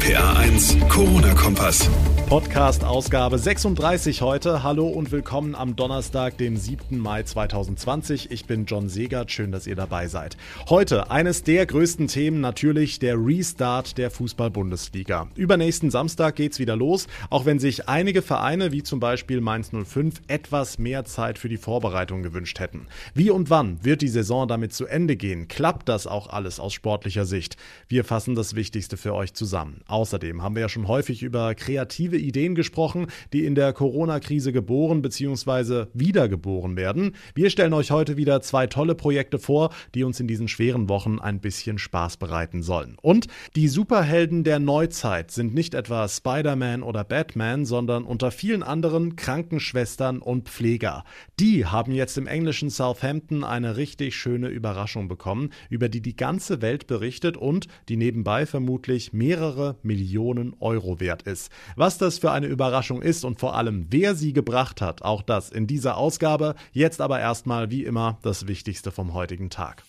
RPA 1, Corona-Kompass. Podcast Ausgabe 36 heute. Hallo und willkommen am Donnerstag, dem 7. Mai 2020. Ich bin John Segert. Schön, dass ihr dabei seid. Heute eines der größten Themen natürlich der Restart der Fußball-Bundesliga. Übernächsten Samstag geht's wieder los, auch wenn sich einige Vereine wie zum Beispiel Mainz 05 etwas mehr Zeit für die Vorbereitung gewünscht hätten. Wie und wann wird die Saison damit zu Ende gehen? Klappt das auch alles aus sportlicher Sicht? Wir fassen das Wichtigste für euch zusammen. Außerdem haben wir ja schon häufig über kreative Ideen gesprochen, die in der Corona-Krise geboren bzw. wiedergeboren werden. Wir stellen euch heute wieder zwei tolle Projekte vor, die uns in diesen schweren Wochen ein bisschen Spaß bereiten sollen. Und die Superhelden der Neuzeit sind nicht etwa Spider-Man oder Batman, sondern unter vielen anderen Krankenschwestern und Pfleger. Die haben jetzt im englischen Southampton eine richtig schöne Überraschung bekommen, über die die ganze Welt berichtet und die nebenbei vermutlich mehrere Millionen Euro wert ist. Was das für eine Überraschung ist und vor allem, wer sie gebracht hat, auch das in dieser Ausgabe. Jetzt aber erstmal wie immer das Wichtigste vom heutigen Tag.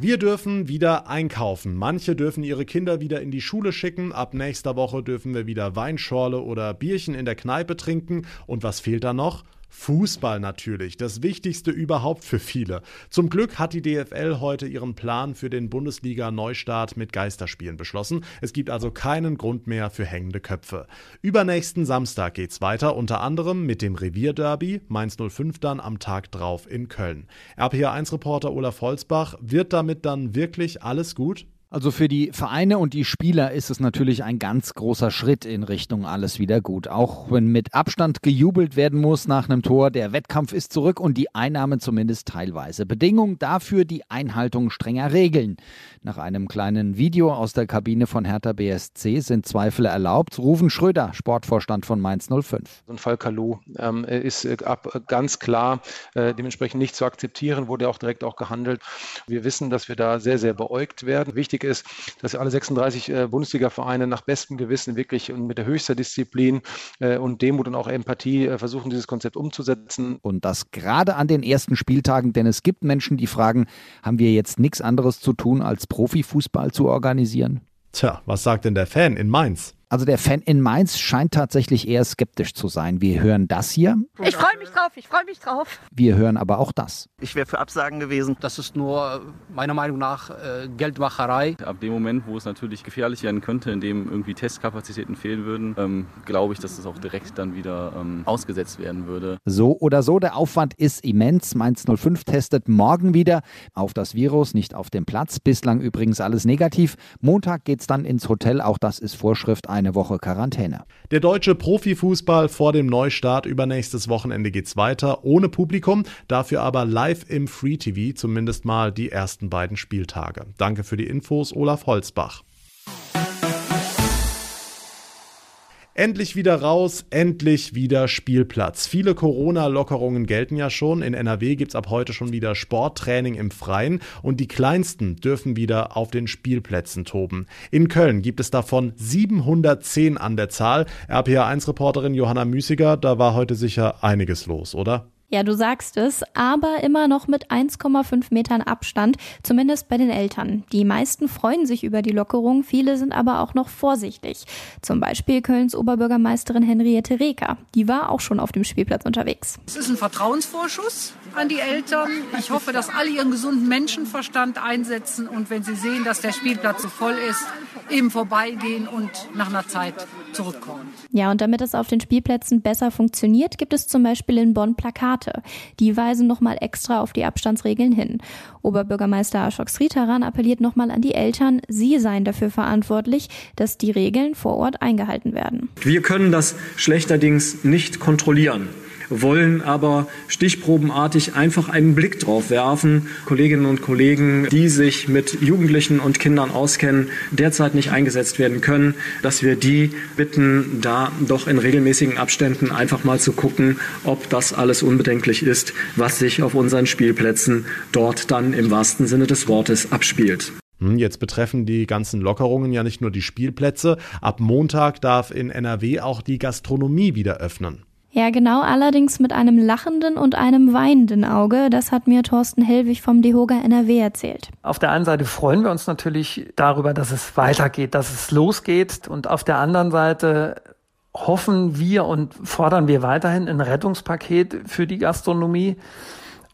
Wir dürfen wieder einkaufen. Manche dürfen ihre Kinder wieder in die Schule schicken. Ab nächster Woche dürfen wir wieder Weinschorle oder Bierchen in der Kneipe trinken. Und was fehlt da noch? Fußball natürlich, das Wichtigste überhaupt für viele. Zum Glück hat die DFL heute ihren Plan für den Bundesliga-Neustart mit Geisterspielen beschlossen. Es gibt also keinen Grund mehr für hängende Köpfe. Übernächsten Samstag geht's weiter, unter anderem mit dem Revierderby, Mainz 05 dann am Tag drauf in Köln. RPA1-Reporter Olaf Holzbach, wird damit dann wirklich alles gut? Also für die Vereine und die Spieler ist es natürlich ein ganz großer Schritt in Richtung alles wieder gut. Auch wenn mit Abstand gejubelt werden muss nach einem Tor, der Wettkampf ist zurück und die Einnahmen zumindest teilweise. Bedingung dafür die Einhaltung strenger Regeln. Nach einem kleinen Video aus der Kabine von Hertha BSC sind Zweifel erlaubt. Rufen Schröder, Sportvorstand von Mainz 05. So ein Fall Kalu ähm, ist äh, ab, äh, ganz klar äh, dementsprechend nicht zu akzeptieren, wurde auch direkt auch gehandelt. Wir wissen, dass wir da sehr, sehr beäugt werden. Wichtig wichtig ist, dass alle 36 äh, Bundesliga-Vereine nach bestem Gewissen wirklich und mit der höchster Disziplin äh, und Demut und auch Empathie äh, versuchen, dieses Konzept umzusetzen. Und das gerade an den ersten Spieltagen, denn es gibt Menschen, die fragen, haben wir jetzt nichts anderes zu tun, als Profifußball zu organisieren? Tja, was sagt denn der Fan in Mainz? Also der Fan in Mainz scheint tatsächlich eher skeptisch zu sein. Wir hören das hier. Ich freue mich drauf, ich freue mich drauf. Wir hören aber auch das. Ich wäre für Absagen gewesen. Das ist nur meiner Meinung nach äh, Geldmacherei. Ab dem Moment, wo es natürlich gefährlich werden könnte, in dem irgendwie Testkapazitäten fehlen würden, ähm, glaube ich, dass es auch direkt dann wieder ähm, ausgesetzt werden würde. So oder so, der Aufwand ist immens. Mainz 05 testet morgen wieder auf das Virus, nicht auf dem Platz. Bislang übrigens alles negativ. Montag geht es dann ins Hotel. Auch das ist Vorschrift eine Woche Quarantäne. Der deutsche Profifußball vor dem Neustart übernächstes Wochenende geht's weiter, ohne Publikum, dafür aber live im Free TV, zumindest mal die ersten beiden Spieltage. Danke für die Infos, Olaf Holzbach. Endlich wieder raus, endlich wieder Spielplatz. Viele Corona-Lockerungen gelten ja schon. In NRW gibt es ab heute schon wieder Sporttraining im Freien und die Kleinsten dürfen wieder auf den Spielplätzen toben. In Köln gibt es davon 710 an der Zahl. RPA1-Reporterin Johanna Müßiger, da war heute sicher einiges los, oder? Ja, du sagst es, aber immer noch mit 1,5 Metern Abstand, zumindest bei den Eltern. Die meisten freuen sich über die Lockerung, viele sind aber auch noch vorsichtig. Zum Beispiel Kölns Oberbürgermeisterin Henriette Reker. Die war auch schon auf dem Spielplatz unterwegs. Es ist ein Vertrauensvorschuss an die Eltern. Ich hoffe, dass alle ihren gesunden Menschenverstand einsetzen und wenn sie sehen, dass der Spielplatz so voll ist, eben vorbeigehen und nach einer Zeit zurückkommen. Ja, und damit es auf den Spielplätzen besser funktioniert, gibt es zum Beispiel in Bonn Plakate. Die weisen nochmal extra auf die Abstandsregeln hin. Oberbürgermeister Ashok Sritaran appelliert nochmal an die Eltern, sie seien dafür verantwortlich, dass die Regeln vor Ort eingehalten werden. Wir können das schlechterdings nicht kontrollieren wollen aber stichprobenartig einfach einen Blick drauf werfen. Kolleginnen und Kollegen, die sich mit Jugendlichen und Kindern auskennen, derzeit nicht eingesetzt werden können, dass wir die bitten, da doch in regelmäßigen Abständen einfach mal zu gucken, ob das alles unbedenklich ist, was sich auf unseren Spielplätzen dort dann im wahrsten Sinne des Wortes abspielt. Hm, jetzt betreffen die ganzen Lockerungen ja nicht nur die Spielplätze. Ab Montag darf in NRW auch die Gastronomie wieder öffnen. Ja, genau, allerdings mit einem lachenden und einem weinenden Auge. Das hat mir Thorsten Hellwig vom DEHOGA NRW erzählt. Auf der einen Seite freuen wir uns natürlich darüber, dass es weitergeht, dass es losgeht. Und auf der anderen Seite hoffen wir und fordern wir weiterhin ein Rettungspaket für die Gastronomie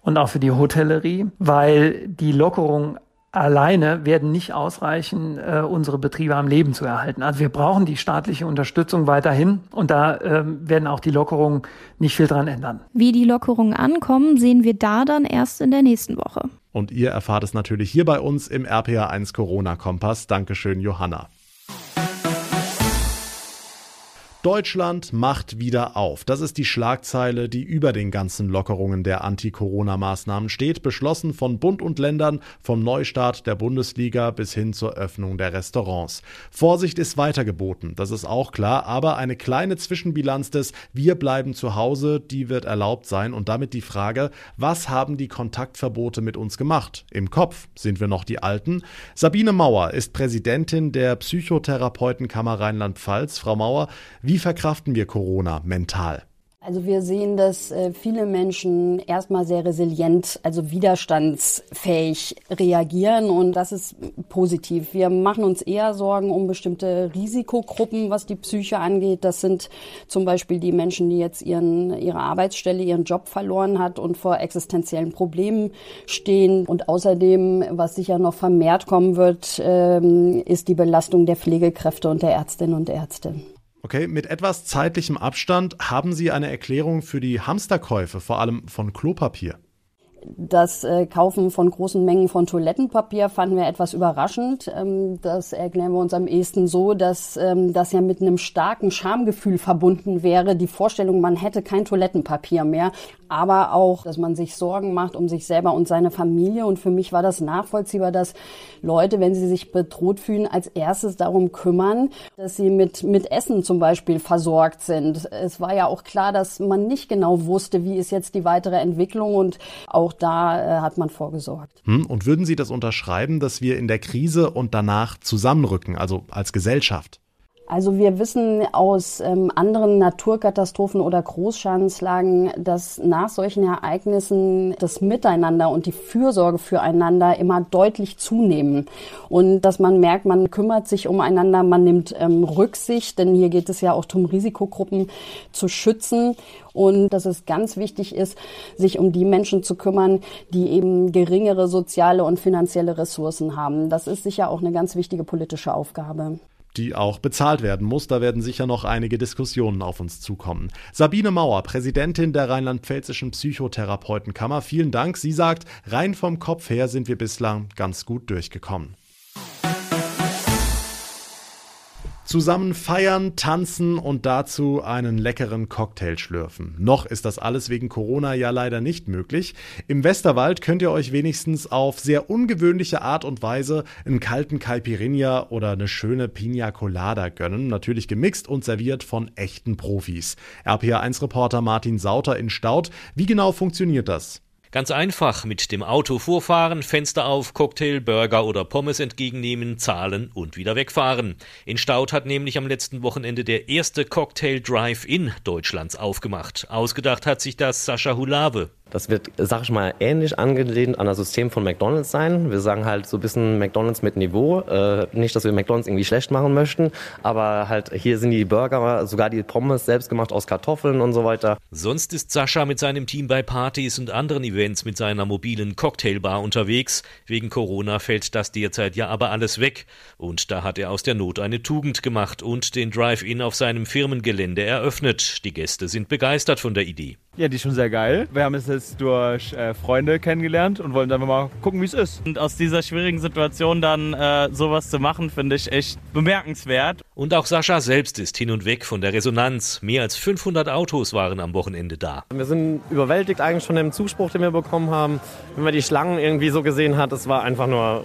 und auch für die Hotellerie, weil die Lockerung alleine werden nicht ausreichen, äh, unsere Betriebe am Leben zu erhalten. Also wir brauchen die staatliche Unterstützung weiterhin und da ähm, werden auch die Lockerungen nicht viel dran ändern. Wie die Lockerungen ankommen, sehen wir da dann erst in der nächsten Woche. Und ihr erfahrt es natürlich hier bei uns im RPA1 Corona Kompass. Dankeschön, Johanna. Deutschland macht wieder auf. Das ist die Schlagzeile, die über den ganzen Lockerungen der Anti-Corona-Maßnahmen steht, beschlossen von Bund und Ländern, vom Neustart der Bundesliga bis hin zur Öffnung der Restaurants. Vorsicht ist weiter geboten, das ist auch klar, aber eine kleine Zwischenbilanz des Wir bleiben zu Hause, die wird erlaubt sein und damit die Frage, was haben die Kontaktverbote mit uns gemacht? Im Kopf sind wir noch die Alten? Sabine Mauer ist Präsidentin der Psychotherapeutenkammer Rheinland-Pfalz. Frau Mauer, wie wie verkraften wir Corona mental? Also wir sehen, dass äh, viele Menschen erstmal sehr resilient, also widerstandsfähig reagieren und das ist positiv. Wir machen uns eher Sorgen um bestimmte Risikogruppen, was die Psyche angeht. Das sind zum Beispiel die Menschen, die jetzt ihren, ihre Arbeitsstelle, ihren Job verloren hat und vor existenziellen Problemen stehen. Und außerdem, was sicher noch vermehrt kommen wird, ähm, ist die Belastung der Pflegekräfte und der Ärztinnen und Ärzte. Okay, mit etwas zeitlichem Abstand haben Sie eine Erklärung für die Hamsterkäufe, vor allem von Klopapier. Das äh, Kaufen von großen Mengen von Toilettenpapier fanden wir etwas überraschend. Ähm, das erklären wir uns am ehesten so, dass ähm, das ja mit einem starken Schamgefühl verbunden wäre. Die Vorstellung, man hätte kein Toilettenpapier mehr, aber auch, dass man sich Sorgen macht um sich selber und seine Familie. Und für mich war das nachvollziehbar, dass Leute, wenn sie sich bedroht fühlen, als erstes darum kümmern, dass sie mit, mit Essen zum Beispiel versorgt sind. Es war ja auch klar, dass man nicht genau wusste, wie ist jetzt die weitere Entwicklung und auch da äh, hat man vorgesorgt. Hm, und würden Sie das unterschreiben, dass wir in der Krise und danach zusammenrücken, also als Gesellschaft? Also wir wissen aus ähm, anderen Naturkatastrophen oder Großschadenslagen, dass nach solchen Ereignissen das Miteinander und die Fürsorge füreinander immer deutlich zunehmen. Und dass man merkt, man kümmert sich umeinander, man nimmt ähm, Rücksicht, denn hier geht es ja auch darum, Risikogruppen zu schützen. Und dass es ganz wichtig ist, sich um die Menschen zu kümmern, die eben geringere soziale und finanzielle Ressourcen haben. Das ist sicher auch eine ganz wichtige politische Aufgabe die auch bezahlt werden muss. Da werden sicher noch einige Diskussionen auf uns zukommen. Sabine Mauer, Präsidentin der Rheinland-Pfälzischen Psychotherapeutenkammer, vielen Dank. Sie sagt, rein vom Kopf her sind wir bislang ganz gut durchgekommen. Zusammen feiern, tanzen und dazu einen leckeren Cocktail schlürfen. Noch ist das alles wegen Corona ja leider nicht möglich. Im Westerwald könnt ihr euch wenigstens auf sehr ungewöhnliche Art und Weise einen kalten Caipirinha oder eine schöne Pina Colada gönnen. Natürlich gemixt und serviert von echten Profis. RPA1-Reporter Martin Sauter in Staud. Wie genau funktioniert das? Ganz einfach mit dem Auto vorfahren, Fenster auf, Cocktail, Burger oder Pommes entgegennehmen, zahlen und wieder wegfahren. In Staud hat nämlich am letzten Wochenende der erste Cocktail Drive-In Deutschlands aufgemacht. Ausgedacht hat sich das Sascha Hulave. Das wird, sag ich mal, ähnlich angelehnt an das System von McDonalds sein. Wir sagen halt so ein bisschen McDonalds mit Niveau. Äh, nicht, dass wir McDonalds irgendwie schlecht machen möchten, aber halt hier sind die Burger, sogar die Pommes selbst gemacht aus Kartoffeln und so weiter. Sonst ist Sascha mit seinem Team bei Partys und anderen Events mit seiner mobilen Cocktailbar unterwegs. Wegen Corona fällt das derzeit ja aber alles weg. Und da hat er aus der Not eine Tugend gemacht und den Drive-In auf seinem Firmengelände eröffnet. Die Gäste sind begeistert von der Idee. Ja, die ist schon sehr geil. Wir haben es jetzt durch äh, Freunde kennengelernt und wollen einfach mal gucken, wie es ist. Und aus dieser schwierigen Situation dann äh, sowas zu machen, finde ich echt bemerkenswert. Und auch Sascha selbst ist hin und weg von der Resonanz. Mehr als 500 Autos waren am Wochenende da. Wir sind überwältigt eigentlich von dem Zuspruch, den wir bekommen haben. Wenn man die Schlangen irgendwie so gesehen hat, das war einfach nur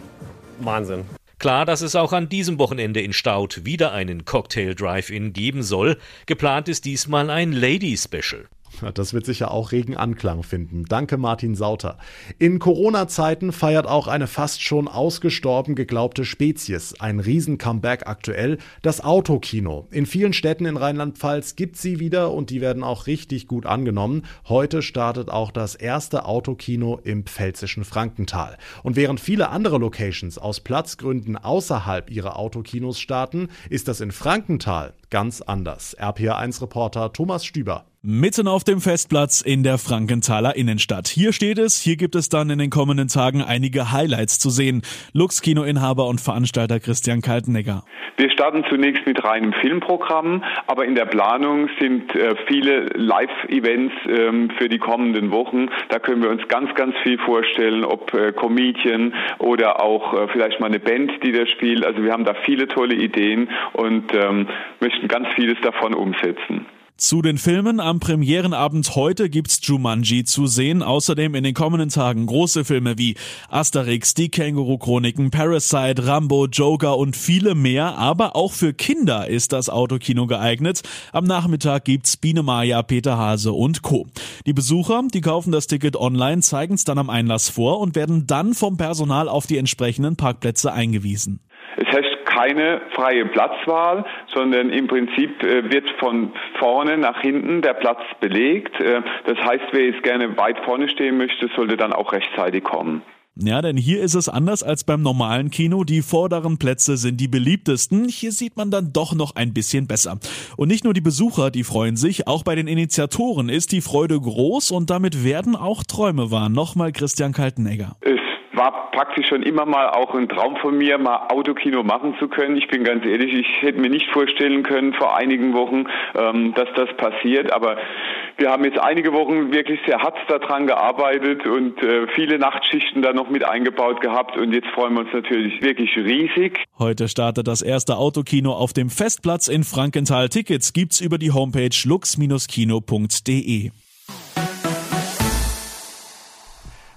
Wahnsinn. Klar, dass es auch an diesem Wochenende in Staud wieder einen Cocktail Drive-In geben soll. Geplant ist diesmal ein Lady Special. Das wird sicher auch regen Anklang finden. Danke, Martin Sauter. In Corona-Zeiten feiert auch eine fast schon ausgestorben geglaubte Spezies ein Riesen-Comeback aktuell, das Autokino. In vielen Städten in Rheinland-Pfalz gibt sie wieder und die werden auch richtig gut angenommen. Heute startet auch das erste Autokino im pfälzischen Frankenthal. Und während viele andere Locations aus Platzgründen außerhalb ihrer Autokinos starten, ist das in Frankenthal ganz anders. RPA1-Reporter Thomas Stüber. Mitten auf dem Festplatz in der Frankenthaler Innenstadt. Hier steht es, hier gibt es dann in den kommenden Tagen einige Highlights zu sehen. Lux Kinoinhaber und Veranstalter Christian Kaltenegger. Wir starten zunächst mit reinem Filmprogramm, aber in der Planung sind äh, viele Live-Events ähm, für die kommenden Wochen. Da können wir uns ganz, ganz viel vorstellen, ob äh, Comedian oder auch äh, vielleicht mal eine Band, die da spielt. Also wir haben da viele tolle Ideen und ähm, möchten ganz vieles davon umsetzen. Zu den Filmen am Premierenabend heute gibt's Jumanji zu sehen. Außerdem in den kommenden Tagen große Filme wie Asterix, die Känguru-Chroniken, Parasite, Rambo, Joker und viele mehr. Aber auch für Kinder ist das Autokino geeignet. Am Nachmittag gibt's Biene Maya, Peter Hase und Co. Die Besucher, die kaufen das Ticket online, zeigen's dann am Einlass vor und werden dann vom Personal auf die entsprechenden Parkplätze eingewiesen. Keine freie Platzwahl, sondern im Prinzip äh, wird von vorne nach hinten der Platz belegt. Äh, das heißt, wer jetzt gerne weit vorne stehen möchte, sollte dann auch rechtzeitig kommen. Ja, denn hier ist es anders als beim normalen Kino. Die vorderen Plätze sind die beliebtesten. Hier sieht man dann doch noch ein bisschen besser. Und nicht nur die Besucher, die freuen sich, auch bei den Initiatoren ist die Freude groß und damit werden auch Träume wahr. Nochmal Christian Kaltenegger. Es war praktisch schon immer mal auch ein Traum von mir, mal Autokino machen zu können. Ich bin ganz ehrlich, ich hätte mir nicht vorstellen können vor einigen Wochen, ähm, dass das passiert. Aber wir haben jetzt einige Wochen wirklich sehr hart daran gearbeitet und äh, viele Nachtschichten da noch mit eingebaut gehabt. Und jetzt freuen wir uns natürlich wirklich riesig. Heute startet das erste Autokino auf dem Festplatz in Frankenthal. Tickets gibt's über die Homepage lux-kino.de.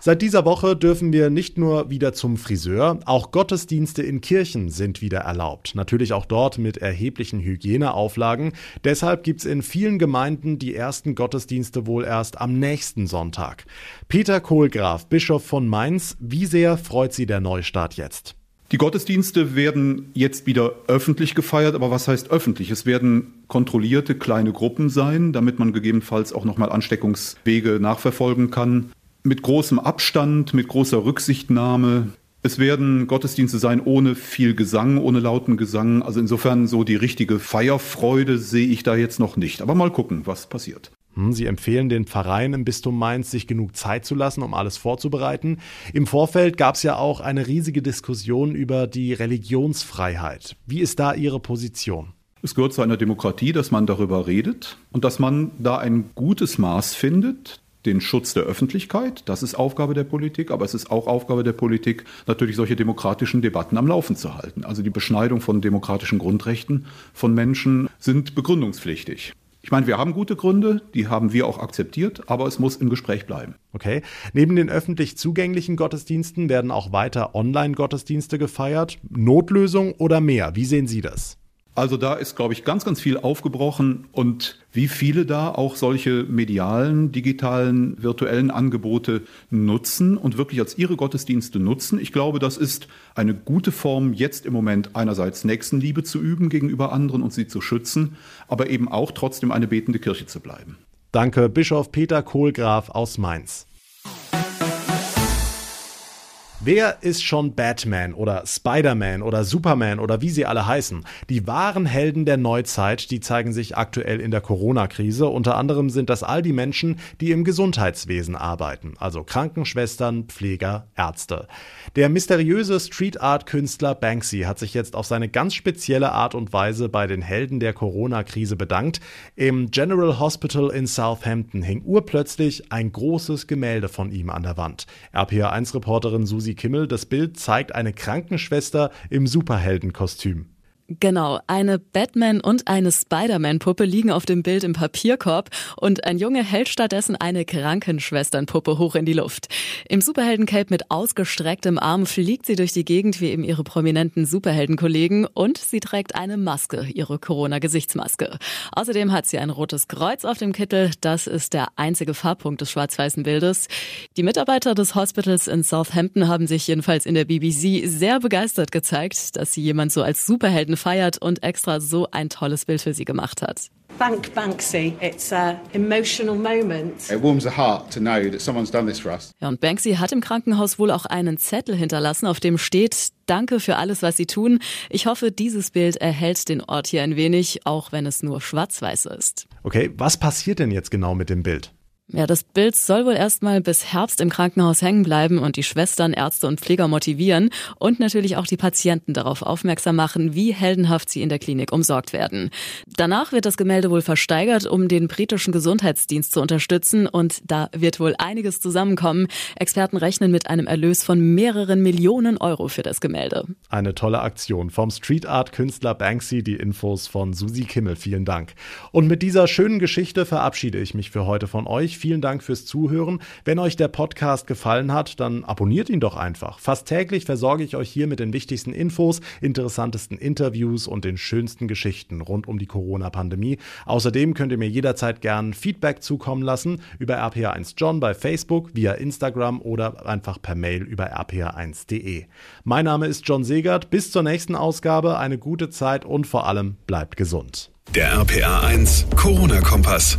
Seit dieser Woche dürfen wir nicht nur wieder zum Friseur, auch Gottesdienste in Kirchen sind wieder erlaubt. Natürlich auch dort mit erheblichen Hygieneauflagen. Deshalb gibt's in vielen Gemeinden die ersten Gottesdienste wohl erst am nächsten Sonntag. Peter Kohlgraf, Bischof von Mainz, wie sehr freut Sie der Neustart jetzt? Die Gottesdienste werden jetzt wieder öffentlich gefeiert, aber was heißt öffentlich? Es werden kontrollierte kleine Gruppen sein, damit man gegebenenfalls auch nochmal Ansteckungswege nachverfolgen kann mit großem Abstand, mit großer Rücksichtnahme. Es werden Gottesdienste sein ohne viel Gesang, ohne lauten Gesang. Also insofern so die richtige Feierfreude sehe ich da jetzt noch nicht. Aber mal gucken, was passiert. Hm, Sie empfehlen den Pfarreien im Bistum Mainz, sich genug Zeit zu lassen, um alles vorzubereiten. Im Vorfeld gab es ja auch eine riesige Diskussion über die Religionsfreiheit. Wie ist da Ihre Position? Es gehört zu einer Demokratie, dass man darüber redet und dass man da ein gutes Maß findet, den Schutz der Öffentlichkeit. Das ist Aufgabe der Politik, aber es ist auch Aufgabe der Politik, natürlich solche demokratischen Debatten am Laufen zu halten. Also die Beschneidung von demokratischen Grundrechten von Menschen sind begründungspflichtig. Ich meine, wir haben gute Gründe, die haben wir auch akzeptiert, aber es muss im Gespräch bleiben. Okay. Neben den öffentlich zugänglichen Gottesdiensten werden auch weiter Online-Gottesdienste gefeiert. Notlösung oder mehr? Wie sehen Sie das? Also da ist, glaube ich, ganz, ganz viel aufgebrochen und wie viele da auch solche medialen, digitalen, virtuellen Angebote nutzen und wirklich als ihre Gottesdienste nutzen. Ich glaube, das ist eine gute Form, jetzt im Moment einerseits Nächstenliebe zu üben gegenüber anderen und sie zu schützen, aber eben auch trotzdem eine betende Kirche zu bleiben. Danke, Bischof Peter Kohlgraf aus Mainz. Wer ist schon Batman oder Spider-Man oder Superman oder wie sie alle heißen? Die wahren Helden der Neuzeit, die zeigen sich aktuell in der Corona-Krise. Unter anderem sind das all die Menschen, die im Gesundheitswesen arbeiten, also Krankenschwestern, Pfleger, Ärzte. Der mysteriöse Street Art Künstler Banksy hat sich jetzt auf seine ganz spezielle Art und Weise bei den Helden der Corona-Krise bedankt. Im General Hospital in Southampton hing urplötzlich ein großes Gemälde von ihm an der Wand. RPA1-Reporterin Susi Kimmel, das Bild zeigt eine Krankenschwester im Superheldenkostüm. Genau, eine Batman- und eine Spider-Man-Puppe liegen auf dem Bild im Papierkorb und ein Junge hält stattdessen eine Krankenschwesternpuppe hoch in die Luft. Im Superheldencape mit ausgestrecktem Arm fliegt sie durch die Gegend wie eben ihre prominenten Superheldenkollegen und sie trägt eine Maske, ihre Corona-Gesichtsmaske. Außerdem hat sie ein rotes Kreuz auf dem Kittel, das ist der einzige Farbpunkt des schwarz-weißen Bildes. Die Mitarbeiter des Hospitals in Southampton haben sich jedenfalls in der BBC sehr begeistert gezeigt, dass sie jemand so als Superhelden feiert und extra so ein tolles Bild für sie gemacht hat. Thank Banksy. It's an emotional moment. It warms the heart to know that someone's done this for us. Ja, und Banksy hat im Krankenhaus wohl auch einen Zettel hinterlassen, auf dem steht, danke für alles, was Sie tun. Ich hoffe, dieses Bild erhält den Ort hier ein wenig, auch wenn es nur schwarz-weiß ist. Okay, was passiert denn jetzt genau mit dem Bild? Ja, das Bild soll wohl erstmal bis Herbst im Krankenhaus hängen bleiben und die Schwestern, Ärzte und Pfleger motivieren und natürlich auch die Patienten darauf aufmerksam machen, wie heldenhaft sie in der Klinik umsorgt werden. Danach wird das Gemälde wohl versteigert, um den britischen Gesundheitsdienst zu unterstützen und da wird wohl einiges zusammenkommen. Experten rechnen mit einem Erlös von mehreren Millionen Euro für das Gemälde. Eine tolle Aktion vom Street Art Künstler Banksy, die Infos von Susi Kimmel. Vielen Dank. Und mit dieser schönen Geschichte verabschiede ich mich für heute von euch vielen Dank fürs Zuhören. Wenn euch der Podcast gefallen hat, dann abonniert ihn doch einfach. Fast täglich versorge ich euch hier mit den wichtigsten Infos, interessantesten Interviews und den schönsten Geschichten rund um die Corona-Pandemie. Außerdem könnt ihr mir jederzeit gern Feedback zukommen lassen über RPA1 John bei Facebook, via Instagram oder einfach per Mail über rpa1.de. Mein Name ist John Segert. Bis zur nächsten Ausgabe. Eine gute Zeit und vor allem bleibt gesund. Der RPA1 Corona-Kompass.